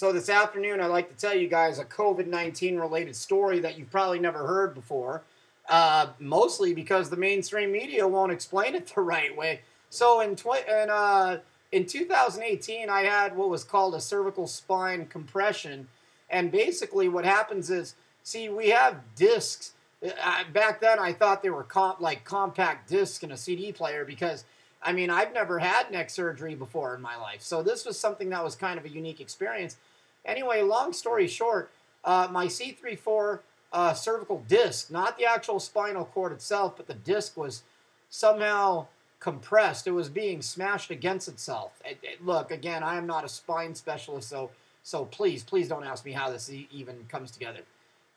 So this afternoon, I'd like to tell you guys a COVID 19 related story that you've probably never heard before, uh, mostly because the mainstream media won't explain it the right way. So in, tw- in, uh, in 2018, I had what was called a cervical spine compression. And basically, what happens is, see, we have discs. Uh, back then, I thought they were comp- like compact discs in a CD player because I mean, I've never had neck surgery before in my life. So this was something that was kind of a unique experience. Anyway, long story short, uh, my C3-4 uh, cervical disc, not the actual spinal cord itself, but the disc was somehow compressed. It was being smashed against itself. It, it, look, again, I am not a spine specialist, so so please, please don't ask me how this e- even comes together.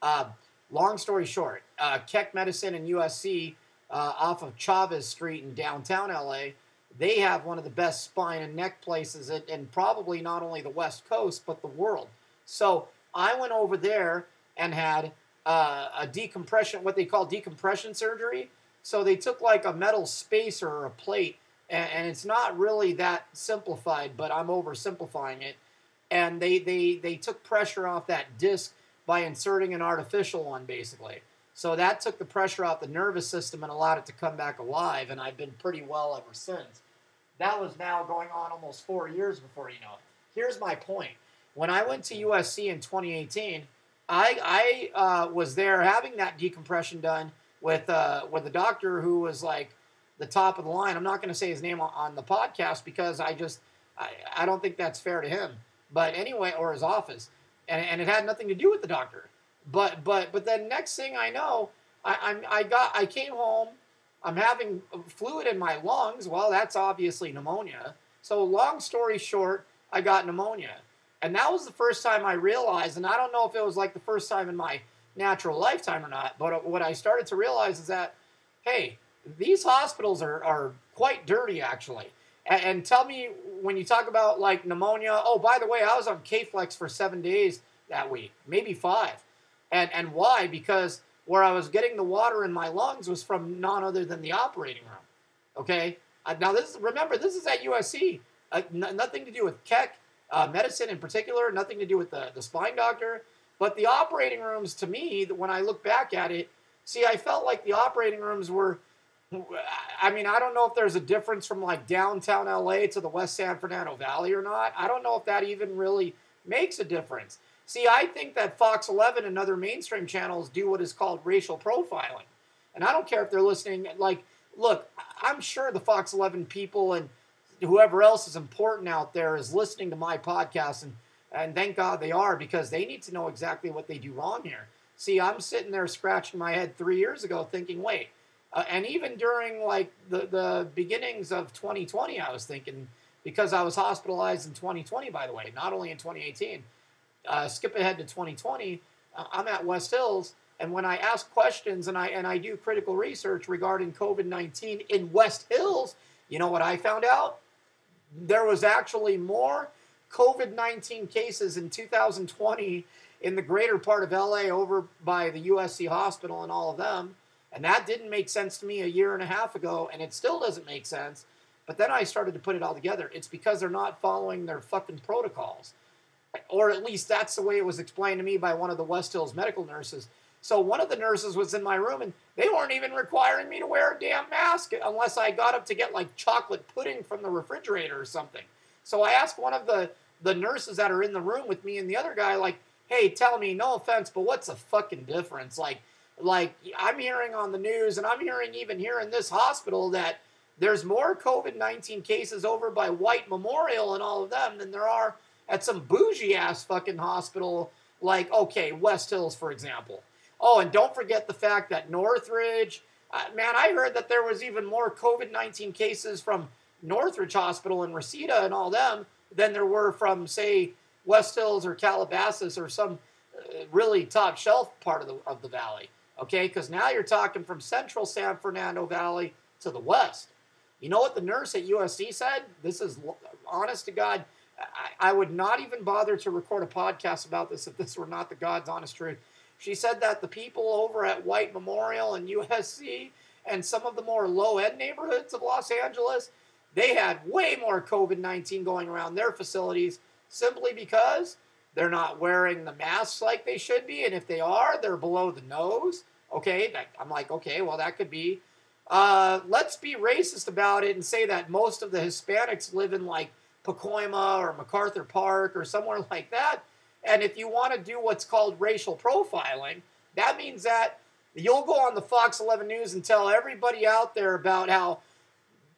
Uh, long story short, uh, Keck Medicine and USC uh, off of Chavez Street in downtown LA. They have one of the best spine and neck places, and probably not only the West Coast, but the world. So I went over there and had uh, a decompression, what they call decompression surgery. So they took like a metal spacer or a plate, and, and it's not really that simplified, but I'm oversimplifying it. And they, they, they took pressure off that disc by inserting an artificial one, basically. So that took the pressure off the nervous system and allowed it to come back alive, and I've been pretty well ever since. That was now going on almost four years before you know. Here's my point. When I went to USC in 2018, I, I uh, was there having that decompression done with uh, with a doctor who was like the top of the line. I'm not going to say his name on, on the podcast because I just I, I don't think that's fair to him. But anyway, or his office, and, and it had nothing to do with the doctor. But but but then next thing I know, I, I'm I got I came home. I'm having fluid in my lungs. Well, that's obviously pneumonia. So long story short, I got pneumonia, and that was the first time I realized. And I don't know if it was like the first time in my natural lifetime or not. But what I started to realize is that, hey, these hospitals are are quite dirty actually. And, and tell me when you talk about like pneumonia. Oh, by the way, I was on Keflex for seven days that week, maybe five. And, and why? Because where I was getting the water in my lungs was from none other than the operating room. Okay? Uh, now, this remember, this is at USC. Uh, n- nothing to do with Keck, uh, medicine in particular, nothing to do with the, the spine doctor. But the operating rooms, to me, when I look back at it, see, I felt like the operating rooms were. I mean, I don't know if there's a difference from like downtown LA to the West San Fernando Valley or not. I don't know if that even really makes a difference. See, I think that Fox 11 and other mainstream channels do what is called racial profiling. And I don't care if they're listening. Like, look, I'm sure the Fox 11 people and whoever else is important out there is listening to my podcast. And, and thank God they are because they need to know exactly what they do wrong here. See, I'm sitting there scratching my head three years ago thinking, wait, uh, and even during like the, the beginnings of 2020, I was thinking, because I was hospitalized in 2020, by the way, not only in 2018 uh, skip ahead to 2020, uh, I'm at West Hills, and when I ask questions and I and I do critical research regarding COVID-19 in West Hills, you know what I found out? There was actually more COVID-19 cases in 2020 in the greater part of LA over by the USC hospital and all of them. And that didn't make sense to me a year and a half ago, and it still doesn't make sense. But then I started to put it all together. It's because they're not following their fucking protocols or at least that's the way it was explained to me by one of the West Hills medical nurses. So one of the nurses was in my room and they weren't even requiring me to wear a damn mask unless I got up to get like chocolate pudding from the refrigerator or something. So I asked one of the the nurses that are in the room with me and the other guy like, "Hey, tell me, no offense, but what's the fucking difference? Like like I'm hearing on the news and I'm hearing even here in this hospital that there's more COVID-19 cases over by White Memorial and all of them than there are at some bougie ass fucking hospital like, okay, West Hills, for example. Oh, and don't forget the fact that Northridge, uh, man, I heard that there was even more COVID 19 cases from Northridge Hospital and Reseda and all them than there were from, say, West Hills or Calabasas or some uh, really top shelf part of the, of the valley. Okay, because now you're talking from central San Fernando Valley to the west. You know what the nurse at USC said? This is honest to God. I, would not even bother to record a podcast about this if this were not the God's honest truth. She said that the people over at White Memorial and USC and some of the more low end neighborhoods of Los Angeles, they had way more COVID 19 going around their facilities simply because They're not wearing the masks like they should be, and if they are, they're below the nose. Okay, that, I'm like, okay, well that could be. Uh, let's be racist about it and say that most of the Hispanics live in like Pacoima or MacArthur Park or somewhere like that. And if you want to do what's called racial profiling, that means that you'll go on the Fox 11 News and tell everybody out there about how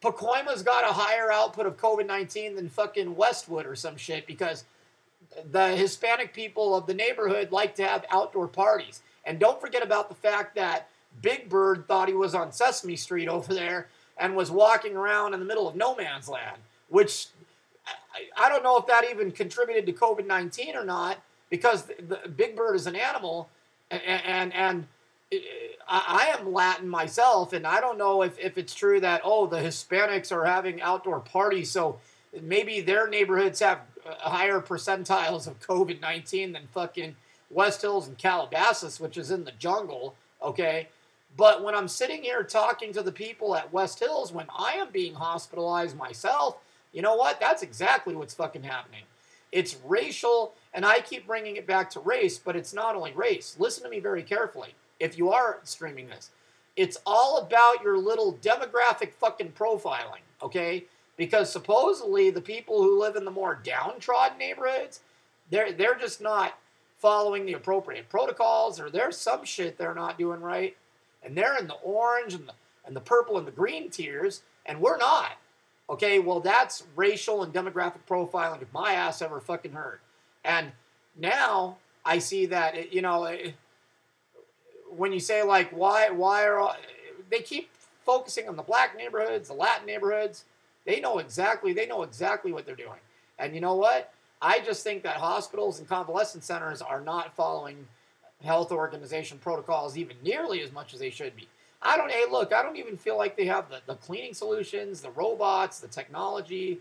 Pacoima's got a higher output of COVID 19 than fucking Westwood or some shit because the Hispanic people of the neighborhood like to have outdoor parties. And don't forget about the fact that Big Bird thought he was on Sesame Street over there and was walking around in the middle of no man's land, which I, don't know if that even contributed to COVID 19 or not because the, the, Big Bird is an animal and, and, and I, I am Latin myself, and I don't know if, if it's true that, oh, the Hispanics are having outdoor parties, so maybe their neighborhoods have uh, higher percentiles of COVID 19 than fucking West Hills and Calabasas, which is in the jungle, okay? But when I'm sitting here talking to the people at West Hills, when I am being hospitalized myself, you know what? That's exactly what's fucking happening. It's racial, and I keep bringing it back to race, but it's not only race. Listen to me very carefully if you are streaming this. It's all about your little demographic fucking profiling, okay? Because supposedly the people who live in the more downtrodden neighborhoods, they're they're just not following the appropriate protocols, or there's some shit they're not doing right, and they're in the orange and the and the purple and the green tiers, and we're not. Okay, well that's racial and demographic profiling if my ass ever fucking heard. And now I see that it, you know. It, when you say like why why are all, they keep focusing on the black neighborhoods, the Latin neighborhoods. They know exactly they know exactly what they're doing. And you know what? I just think that hospitals and convalescent centers are not following health organization protocols even nearly as much as they should be. I don't hey look, I don't even feel like they have the, the cleaning solutions, the robots, the technology,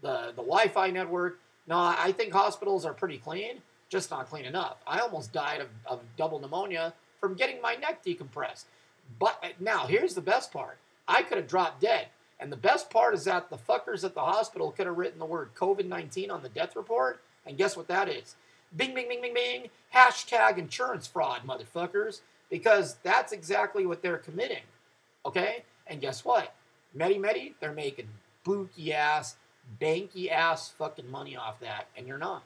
the the Wi-Fi network. No, I think hospitals are pretty clean, just not clean enough. I almost died of, of double pneumonia from getting my neck decompressed. But uh, now here's the best part. I could have dropped dead. And the best part is that the fuckers at the hospital could have written the word COVID 19 on the death report. And guess what that is? Bing, bing, bing, bing, bing. Hashtag insurance fraud, motherfuckers. Because that's exactly what they're committing. Okay? And guess what? Medi Medi, they're making booky ass, banky ass fucking money off that. And you're not.